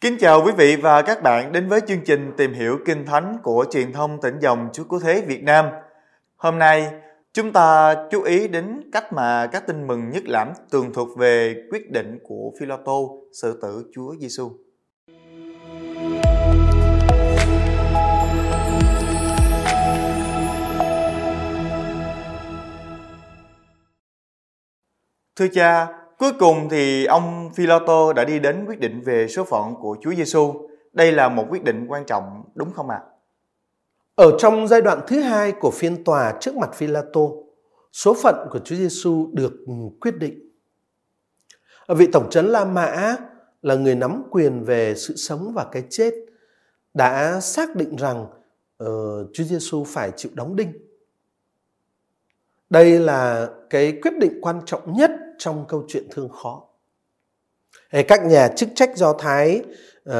Kính chào quý vị và các bạn đến với chương trình Tìm hiểu Kinh Thánh của truyền thông tỉnh dòng Chúa Cứu Thế Việt Nam. Hôm nay, chúng ta chú ý đến cách mà các tin mừng nhất lãm tường thuật về quyết định của Phi-lô-tô tử Chúa Giêsu. Thưa cha, cuối cùng thì ông Philoto đã đi đến quyết định về số phận của Chúa Giêsu. Đây là một quyết định quan trọng đúng không ạ? À? Ở trong giai đoạn thứ hai của phiên tòa trước mặt Philoto, số phận của Chúa Giêsu được quyết định. Vị tổng trấn La Mã là người nắm quyền về sự sống và cái chết đã xác định rằng uh, Chúa Giêsu phải chịu đóng đinh. Đây là cái quyết định quan trọng nhất trong câu chuyện thương khó. Các nhà chức trách Do Thái uh,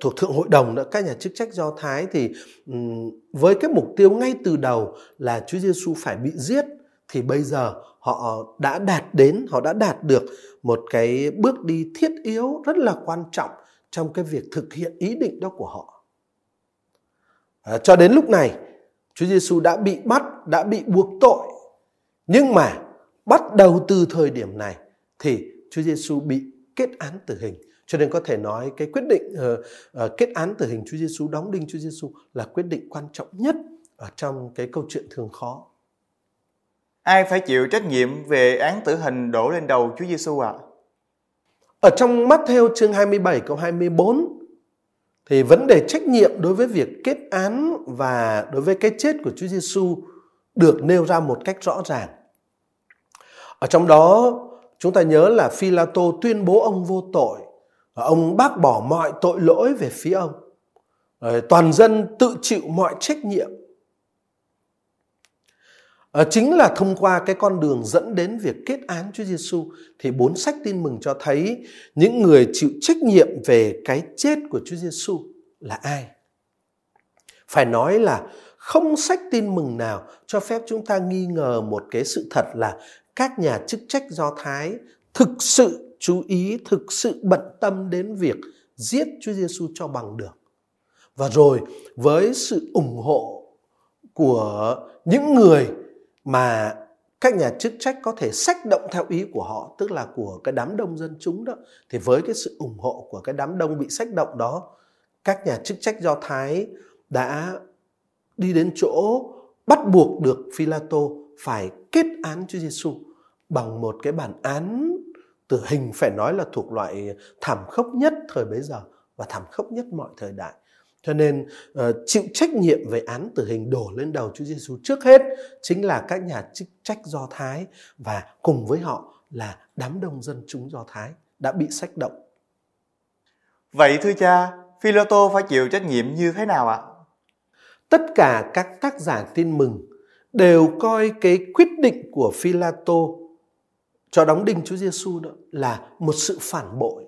thuộc Thượng Hội đồng đó, các nhà chức trách Do Thái thì um, với cái mục tiêu ngay từ đầu là Chúa Giêsu phải bị giết thì bây giờ họ đã đạt đến, họ đã đạt được một cái bước đi thiết yếu rất là quan trọng trong cái việc thực hiện ý định đó của họ. À, cho đến lúc này, Chúa Giêsu đã bị bắt, đã bị buộc tội. Nhưng mà bắt đầu từ thời điểm này thì Chúa Giêsu bị kết án tử hình. Cho nên có thể nói cái quyết định uh, uh, kết án tử hình Chúa Giêsu đóng đinh Chúa Giêsu là quyết định quan trọng nhất ở trong cái câu chuyện thường khó. Ai phải chịu trách nhiệm về án tử hình đổ lên đầu Chúa Giêsu ạ? À? Ở trong Matthew chương 27 câu 24 thì vấn đề trách nhiệm đối với việc kết án và đối với cái chết của Chúa Giêsu được nêu ra một cách rõ ràng. Ở trong đó chúng ta nhớ là Phi La Tô tuyên bố ông vô tội và ông bác bỏ mọi tội lỗi về phía ông. Rồi toàn dân tự chịu mọi trách nhiệm. À, chính là thông qua cái con đường dẫn đến việc kết án Chúa Giêsu thì bốn sách tin mừng cho thấy những người chịu trách nhiệm về cái chết của Chúa Giêsu là ai. Phải nói là không sách tin mừng nào cho phép chúng ta nghi ngờ một cái sự thật là các nhà chức trách Do Thái thực sự chú ý, thực sự bận tâm đến việc giết Chúa Giêsu cho bằng được. Và rồi với sự ủng hộ của những người mà các nhà chức trách có thể sách động theo ý của họ, tức là của cái đám đông dân chúng đó, thì với cái sự ủng hộ của cái đám đông bị sách động đó, các nhà chức trách Do Thái đã đi đến chỗ bắt buộc được Philato phải kết án Chúa Giêsu bằng một cái bản án tử hình phải nói là thuộc loại thảm khốc nhất thời bấy giờ và thảm khốc nhất mọi thời đại. Cho nên uh, chịu trách nhiệm về án tử hình đổ lên đầu Chúa Giêsu trước hết chính là các nhà chức trách Do Thái và cùng với họ là đám đông dân chúng Do Thái đã bị sách động. Vậy thưa cha, Philoto phải chịu trách nhiệm như thế nào ạ? Tất cả các tác giả tin mừng đều coi cái quyết định của Philato cho đóng đinh Chúa Giêsu đó là một sự phản bội.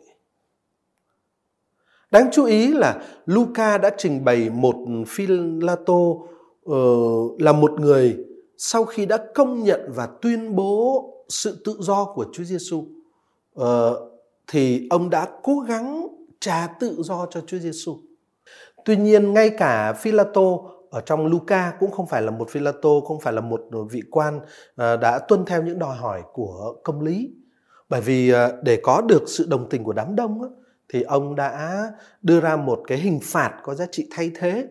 Đáng chú ý là Luca đã trình bày một Philato uh, là một người sau khi đã công nhận và tuyên bố sự tự do của Chúa Giêsu uh, ờ, thì ông đã cố gắng trả tự do cho Chúa Giêsu. Tuy nhiên ngay cả Philato ở trong Luca cũng không phải là một Philato, không phải là một vị quan ờ, đã tuân theo những đòi hỏi của công lý. Bởi vì ờ, để có được sự đồng tình của đám đông thì ông đã đưa ra một cái hình phạt có giá trị thay thế.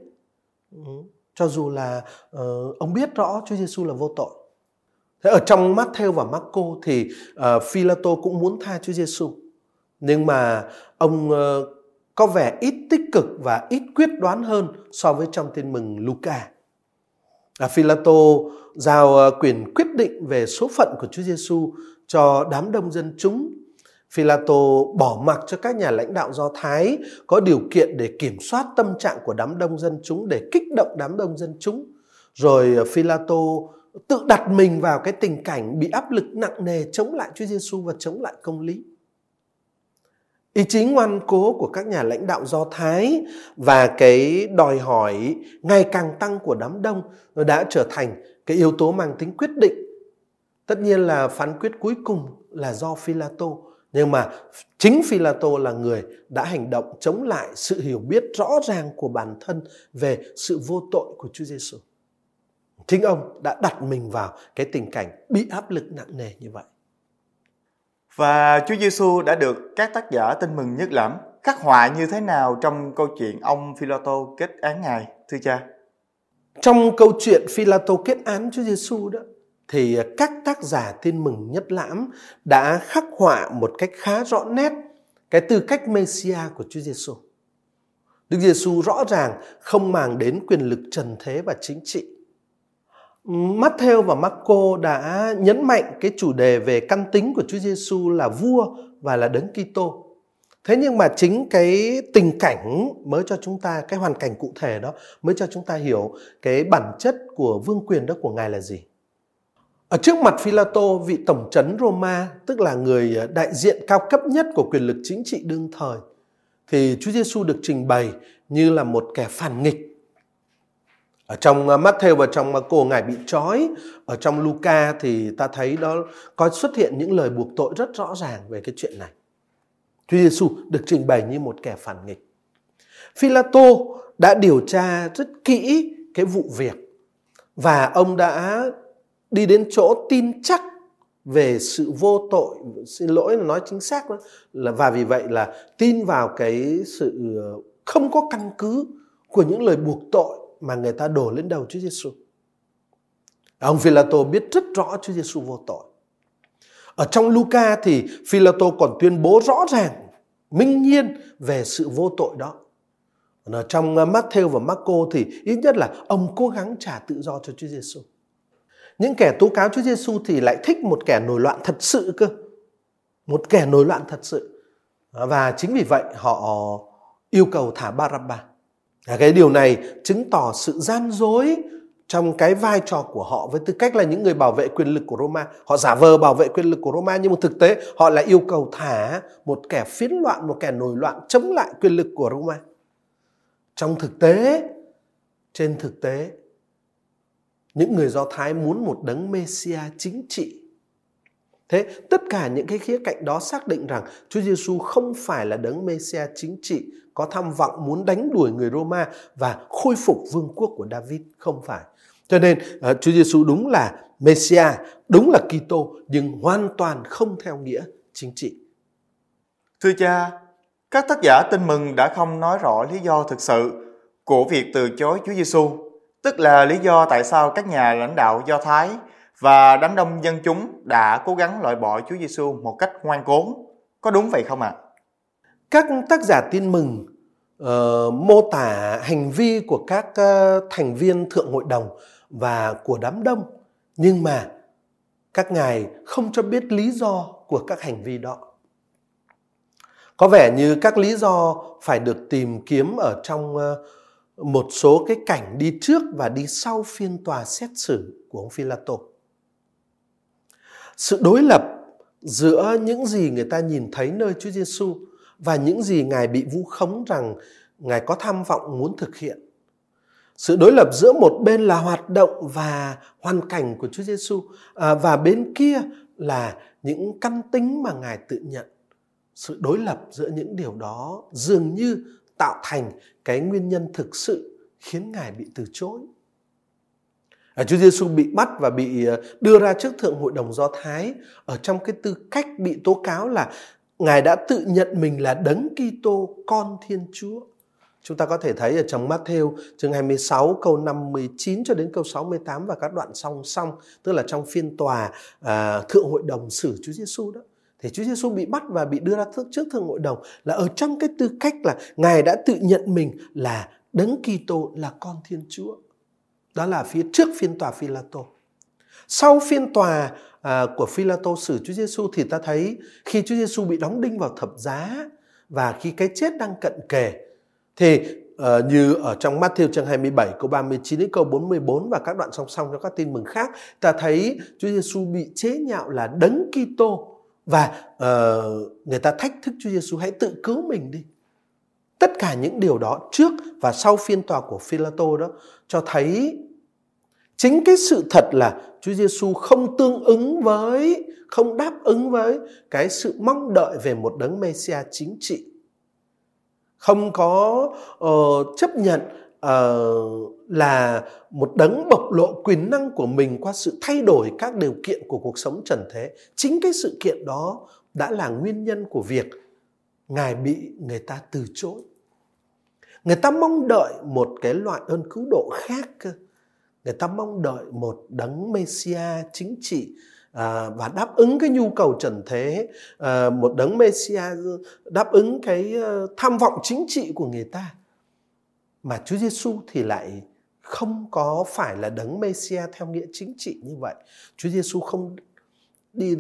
Ừ, cho dù là ờ, ông biết rõ Chúa Giêsu là vô tội. Thế ở trong Matthew và Marco thì Philato cũng muốn tha Chúa Giêsu. Nhưng mà ông có vẻ ít tích cực và ít quyết đoán hơn so với trong tin mừng Luca. À, Philato giao ờ, quyền quyết định về số phận của Chúa Giêsu cho đám đông dân chúng. Philato bỏ mặc cho các nhà lãnh đạo Do Thái có điều kiện để kiểm soát tâm trạng của đám đông dân chúng để kích động đám đông dân chúng. Rồi ờ, Philato tự đặt mình vào cái tình cảnh bị áp lực nặng nề chống lại Chúa Giêsu và chống lại công lý. Ý chí ngoan cố của các nhà lãnh đạo Do Thái và cái đòi hỏi ngày càng tăng của đám đông đã trở thành cái yếu tố mang tính quyết định. Tất nhiên là phán quyết cuối cùng là do Philato Nhưng mà chính Philato là người đã hành động chống lại sự hiểu biết rõ ràng của bản thân về sự vô tội của Chúa Giêsu. Chính ông đã đặt mình vào cái tình cảnh bị áp lực nặng nề như vậy. Và Chúa Giêsu đã được các tác giả tin mừng nhất lắm khắc họa như thế nào trong câu chuyện ông Philato kết án ngài, thưa cha? Trong câu chuyện Philato kết án Chúa Giêsu đó, thì các tác giả tin mừng nhất lãm đã khắc họa một cách khá rõ nét cái tư cách Messia của Chúa Giêsu. Đức Giêsu rõ ràng không màng đến quyền lực trần thế và chính trị. Matthew và Marco đã nhấn mạnh cái chủ đề về căn tính của Chúa Giêsu là vua và là đấng Kitô. Thế nhưng mà chính cái tình cảnh mới cho chúng ta cái hoàn cảnh cụ thể đó mới cho chúng ta hiểu cái bản chất của vương quyền đó của ngài là gì. Ở trước mặt Philato, vị tổng trấn Roma, tức là người đại diện cao cấp nhất của quyền lực chính trị đương thời, thì Chúa Giêsu được trình bày như là một kẻ phản nghịch. Ở trong ờ, Matthew và trong ờ, Marco ngài bị trói, ở trong Luca thì ta thấy đó có xuất hiện những lời buộc tội rất rõ ràng về cái chuyện này. Chúa Giêsu được trình bày như một kẻ phản nghịch. Philato đã điều tra rất kỹ cái vụ việc và ông đã đi đến chỗ tin chắc về sự vô tội xin lỗi là nói chính xác đó là và vì vậy là tin vào cái sự ờ, không có căn cứ của những lời buộc tội mà người ta đổ lên đầu Chúa Giêsu. Ông Philato biết rất rõ Chúa Giêsu vô tội. Ở trong Luca thì Philato còn tuyên bố rõ ràng, minh nhiên về sự vô tội đó. ở trong ờ, Matthew và Marco thì ít nhất là ông cố gắng trả tự do cho Chúa Giêsu. Những kẻ tố cáo Chúa Giêsu thì lại thích một kẻ nổi loạn thật sự cơ. Một kẻ nổi loạn thật sự. Và chính vì vậy họ yêu cầu thả Barabba. Cái điều này chứng tỏ sự gian dối trong cái vai trò của họ với tư cách là những người bảo vệ quyền lực của Roma. Họ giả vờ bảo vệ quyền lực của Roma nhưng mà thực tế họ lại yêu cầu thả một kẻ phiến loạn, một kẻ nổi loạn chống lại quyền lực của Roma. Trong thực tế, trên thực tế, những người Do Thái muốn một đấng Messia chính trị. Thế tất cả những cái khía cạnh đó xác định rằng Chúa Giêsu không phải là đấng Messia chính trị có tham vọng muốn đánh đuổi người Roma và khôi phục vương quốc của David không phải. Cho nên uh, Chúa Giêsu đúng là Messia, đúng là Kitô nhưng hoàn toàn không theo nghĩa chính trị. Thưa cha, các tác giả tin mừng đã không nói rõ lý do thực sự của việc từ chối Chúa Giêsu, tức là lý do tại sao các nhà lãnh đạo Do Thái và đám đông dân chúng đã cố gắng loại bỏ Chúa Giêsu một cách ngoan cố. Có đúng vậy không ạ? À? Các tác giả tin mừng uh, mô tả hành vi của các uh, thành viên thượng hội đồng và của đám đông nhưng mà các ngài không cho biết lý do của các hành vi đó có vẻ như các lý do phải được tìm kiếm ở trong uh, một số cái cảnh đi trước và đi sau phiên tòa xét xử của ông Philato. Sự đối lập giữa những gì người ta nhìn thấy nơi Chúa Giêsu và những gì ngài bị vu khống rằng ngài có tham vọng muốn thực hiện. Sự đối lập giữa một bên là hoạt động và hoàn cảnh của Chúa Giêsu à, và bên kia là những căn tính mà ngài tự nhận. Sự đối lập giữa những điều đó dường như tạo thành cái nguyên nhân thực sự khiến ngài bị từ chối. À, Chúa Giêsu bị bắt và bị ờ, đưa ra trước thượng hội đồng Do Thái ở trong cái tư cách bị tố cáo là ngài đã tự nhận mình là đấng Kitô con Thiên Chúa Chúng ta có thể thấy ở trong Matthew chương 26 câu 59 cho đến câu 68 và các đoạn song song, tức là trong phiên tòa à, thượng hội đồng xử Chúa Giêsu đó. Thì Chúa Giêsu bị bắt và bị đưa ra trước thượng hội đồng là ở trong cái tư cách là Ngài đã tự nhận mình là Đấng Kitô là con Thiên Chúa. Đó là phía trước phiên tòa Phi-la-tô. Sau phiên tòa à, của Phi-la-tô xử Chúa Giêsu thì ta thấy khi Chúa Giêsu bị đóng đinh vào thập giá và khi cái chết đang cận kề thì uh, như ở trong Matthew chương 27 câu 39 đến câu 44 và các đoạn song song cho các tin mừng khác, ta thấy Chúa Giêsu bị chế nhạo là đấng Kitô và uh, người ta thách thức Chúa Giêsu hãy tự cứu mình đi. Tất cả những điều đó trước và sau phiên tòa của Philato đó cho thấy Chính cái sự thật là Chúa Giêsu không tương ứng với không đáp ứng với cái sự mong đợi về một đấng Messia chính trị. Không có uh, chấp nhận uh, là một đấng bộc lộ quyền năng của mình qua sự thay đổi các điều kiện của cuộc sống trần thế. Chính cái sự kiện đó đã là nguyên nhân của việc Ngài bị người ta từ chối. Người ta mong đợi một cái loại ơn cứu độ khác cơ. Người ta mong đợi một đấng Messia chính trị à, và đáp ứng cái nhu cầu trần thế, à, một đấng Messia đáp ứng cái uh, tham vọng chính trị của người ta. Mà Chúa Giêsu thì lại không có phải là đấng Messia theo nghĩa chính trị như vậy. Chúa Giêsu không đi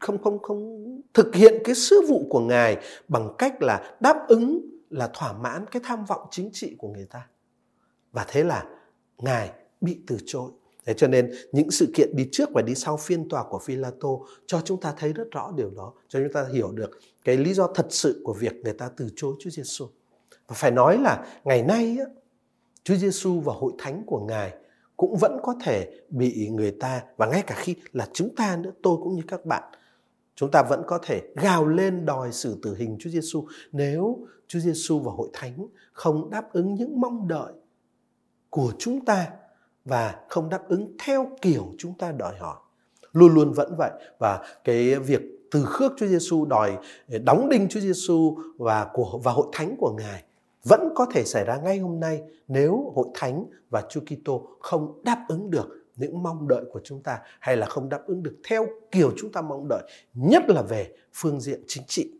không không không thực hiện cái sứ vụ của ngài bằng cách là đáp ứng là thỏa mãn cái tham vọng chính trị của người ta và thế là ngài bị từ chối Thế cho nên những sự kiện đi trước và đi sau phiên tòa của Philato cho chúng ta thấy rất rõ điều đó, cho chúng ta hiểu được cái lý do thật sự của việc người ta từ chối Chúa Giêsu. Và phải nói là ngày nay Chúa Giêsu và hội thánh của Ngài cũng vẫn có thể bị người ta và ngay cả khi là chúng ta nữa tôi cũng như các bạn chúng ta vẫn có thể gào lên đòi xử tử hình Chúa Giêsu nếu Chúa Giêsu và hội thánh không đáp ứng những mong đợi của chúng ta và không đáp ứng theo kiểu chúng ta đòi hỏi. Luôn luôn vẫn vậy và cái việc từ khước Chúa Giêsu đòi đóng đinh Chúa Giêsu và của và hội thánh của Ngài vẫn có thể xảy ra ngay hôm nay nếu hội thánh và Chúa Kitô không đáp ứng được những mong đợi của chúng ta hay là không đáp ứng được theo kiểu chúng ta mong đợi, nhất là về phương diện chính trị.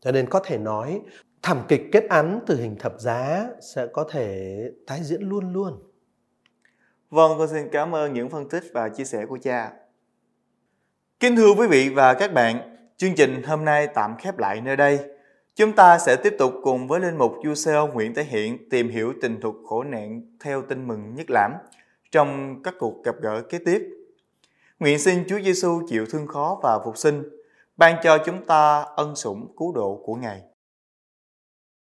Cho nên có thể nói thảm kịch kết án tử hình thập giá sẽ có thể tái diễn luôn luôn. Vâng, con xin cảm ơn những phân tích và chia sẻ của cha. Kính thưa quý vị và các bạn, chương trình hôm nay tạm khép lại nơi đây. Chúng ta sẽ tiếp tục cùng với linh mục Du Seo Nguyễn Tế Hiện tìm hiểu tình thuật khổ nạn theo tin mừng nhất lãm trong các cuộc gặp gỡ kế tiếp. Nguyện xin Chúa Giêsu chịu thương khó và phục sinh, ban cho chúng ta ân sủng cứu độ của Ngài.